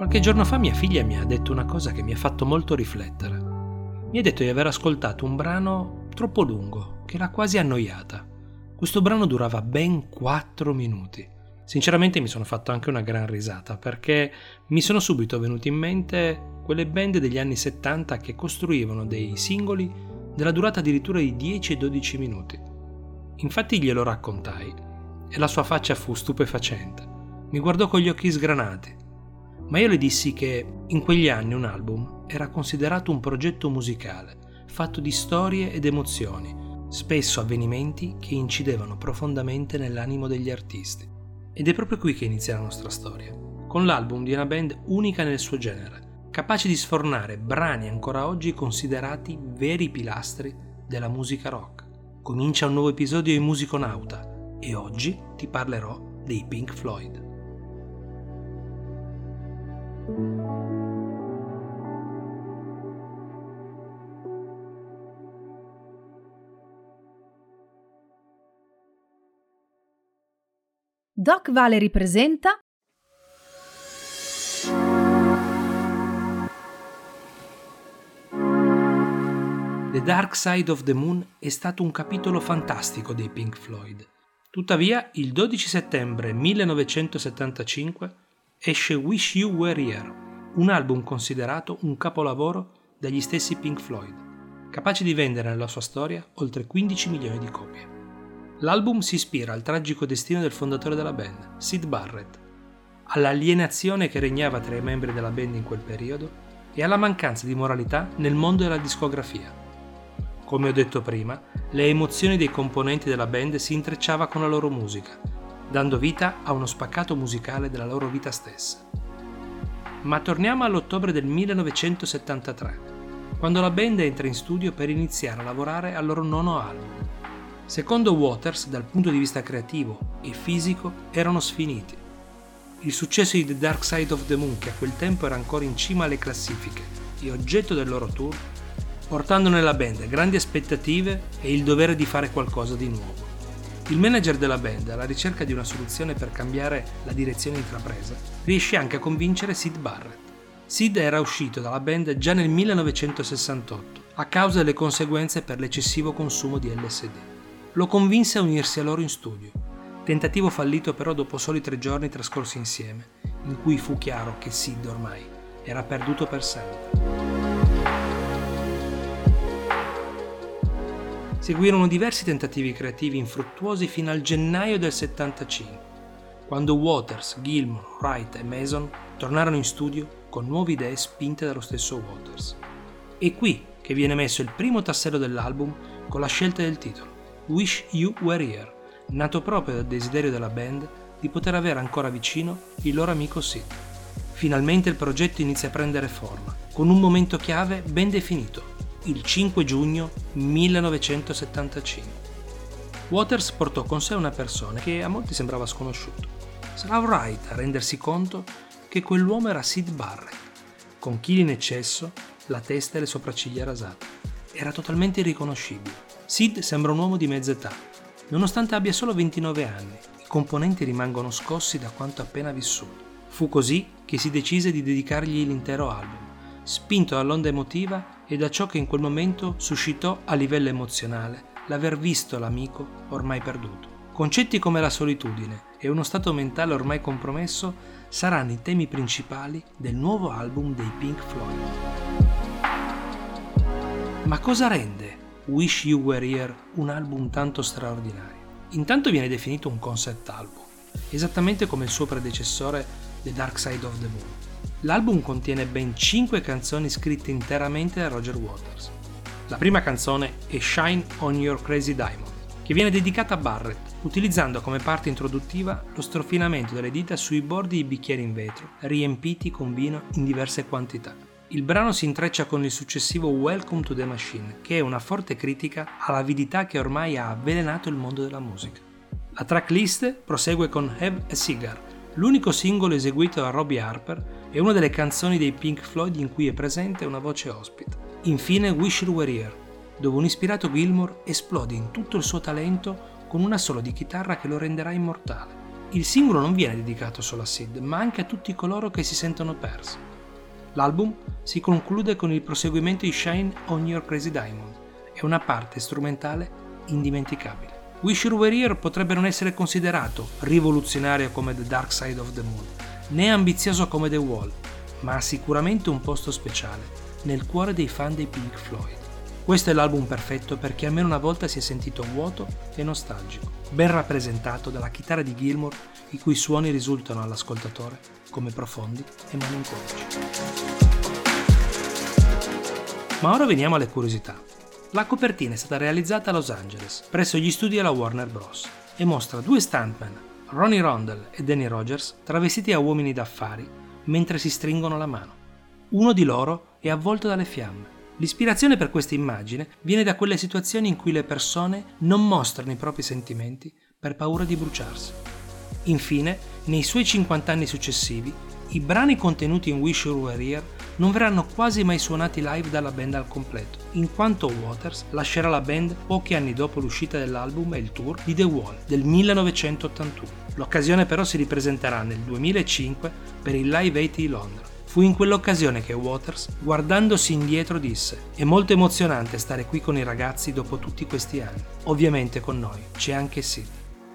Qualche giorno fa mia figlia mi ha detto una cosa che mi ha fatto molto riflettere. Mi ha detto di aver ascoltato un brano troppo lungo, che l'ha quasi annoiata. Questo brano durava ben 4 minuti. Sinceramente mi sono fatto anche una gran risata perché mi sono subito venuti in mente quelle band degli anni 70 che costruivano dei singoli della durata addirittura di 10 e 12 minuti. Infatti glielo raccontai e la sua faccia fu stupefacente. Mi guardò con gli occhi sgranati ma io le dissi che in quegli anni un album era considerato un progetto musicale, fatto di storie ed emozioni, spesso avvenimenti che incidevano profondamente nell'animo degli artisti. Ed è proprio qui che inizia la nostra storia, con l'album di una band unica nel suo genere, capace di sfornare brani ancora oggi considerati veri pilastri della musica rock. Comincia un nuovo episodio di Musiconauta e oggi ti parlerò dei Pink Floyd. Doc Valery presenta The Dark Side of the Moon è stato un capitolo fantastico dei Pink Floyd. Tuttavia, il 12 settembre 1975 esce Wish You Were Here, un album considerato un capolavoro dagli stessi Pink Floyd, capace di vendere nella sua storia oltre 15 milioni di copie. L'album si ispira al tragico destino del fondatore della band, Sid Barrett, all'alienazione che regnava tra i membri della band in quel periodo e alla mancanza di moralità nel mondo della discografia. Come ho detto prima, le emozioni dei componenti della band si intrecciava con la loro musica dando vita a uno spaccato musicale della loro vita stessa. Ma torniamo all'ottobre del 1973, quando la band entra in studio per iniziare a lavorare al loro nono album. Secondo Waters, dal punto di vista creativo e fisico, erano sfiniti. Il successo di The Dark Side of the Moon, che a quel tempo era ancora in cima alle classifiche e oggetto del loro tour, portando nella band grandi aspettative e il dovere di fare qualcosa di nuovo. Il manager della band, alla ricerca di una soluzione per cambiare la direzione intrapresa, riesce anche a convincere Sid Barrett. Sid era uscito dalla band già nel 1968 a causa delle conseguenze per l'eccessivo consumo di LSD. Lo convinse a unirsi a loro in studio, tentativo fallito però dopo soli tre giorni trascorsi insieme, in cui fu chiaro che Sid ormai era perduto per sempre. Seguirono diversi tentativi creativi infruttuosi fino al gennaio del 75, quando Waters, Gilmour, Wright e Mason tornarono in studio con nuove idee spinte dallo stesso Waters. È qui che viene messo il primo tassello dell'album con la scelta del titolo, Wish You Were Here, nato proprio dal desiderio della band di poter avere ancora vicino il loro amico Sid. Finalmente il progetto inizia a prendere forma, con un momento chiave ben definito, il 5 giugno 1975. Waters portò con sé una persona che a molti sembrava sconosciuto. Sarà Wright a rendersi conto che quell'uomo era Sid Barrett, con chili in eccesso, la testa e le sopracciglia rasate. Era totalmente irriconoscibile. Sid sembra un uomo di mezza età. Nonostante abbia solo 29 anni, i componenti rimangono scossi da quanto appena vissuto. Fu così che si decise di dedicargli l'intero album spinto dall'onda emotiva e da ciò che in quel momento suscitò a livello emozionale l'aver visto l'amico ormai perduto. Concetti come la solitudine e uno stato mentale ormai compromesso saranno i temi principali del nuovo album dei Pink Floyd. Ma cosa rende Wish You Were Here un album tanto straordinario? Intanto viene definito un concept album, esattamente come il suo predecessore The Dark Side of the Moon L'album contiene ben 5 canzoni scritte interamente da Roger Waters. La prima canzone è Shine on Your Crazy Diamond, che viene dedicata a Barrett, utilizzando come parte introduttiva lo strofinamento delle dita sui bordi di bicchieri in vetro, riempiti con vino in diverse quantità. Il brano si intreccia con il successivo Welcome to the Machine, che è una forte critica all'avidità che ormai ha avvelenato il mondo della musica. La tracklist prosegue con Have a Cigar, l'unico singolo eseguito da Robbie Harper è una delle canzoni dei Pink Floyd in cui è presente una voce ospite. Infine Wish You Were Here, dove un ispirato Gilmour esplode in tutto il suo talento con una solo di chitarra che lo renderà immortale. Il singolo non viene dedicato solo a Sid, ma anche a tutti coloro che si sentono persi. L'album si conclude con il proseguimento di Shine on Your Crazy Diamond e una parte strumentale indimenticabile. Wish You Were Here potrebbe non essere considerato rivoluzionario come The Dark Side of the Moon, né ambizioso come The Wall, ma ha sicuramente un posto speciale nel cuore dei fan dei Pink Floyd. Questo è l'album perfetto perché almeno una volta si è sentito vuoto e nostalgico, ben rappresentato dalla chitarra di Gilmour i cui suoni risultano all'ascoltatore come profondi e malinconici. Ma ora veniamo alle curiosità. La copertina è stata realizzata a Los Angeles, presso gli studi della Warner Bros. e mostra due stuntman, Ronnie Rondell e Danny Rogers, travestiti a uomini d'affari mentre si stringono la mano. Uno di loro è avvolto dalle fiamme. L'ispirazione per questa immagine viene da quelle situazioni in cui le persone non mostrano i propri sentimenti per paura di bruciarsi. Infine, nei suoi 50 anni successivi, i brani contenuti in Wish You Were Here non verranno quasi mai suonati live dalla band al completo, in quanto Waters lascerà la band pochi anni dopo l'uscita dell'album e il tour di The Wall del 1981. L'occasione però si ripresenterà nel 2005 per il Live 80 di Londra. Fu in quell'occasione che Waters, guardandosi indietro, disse: È molto emozionante stare qui con i ragazzi dopo tutti questi anni. Ovviamente con noi c'è anche Sid.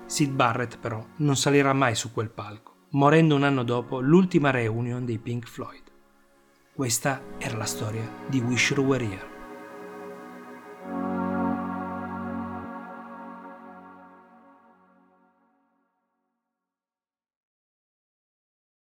Sid Barrett, però, non salirà mai su quel palco, morendo un anno dopo l'ultima reunion dei Pink Floyd. Questa era la storia di Wish Were Here.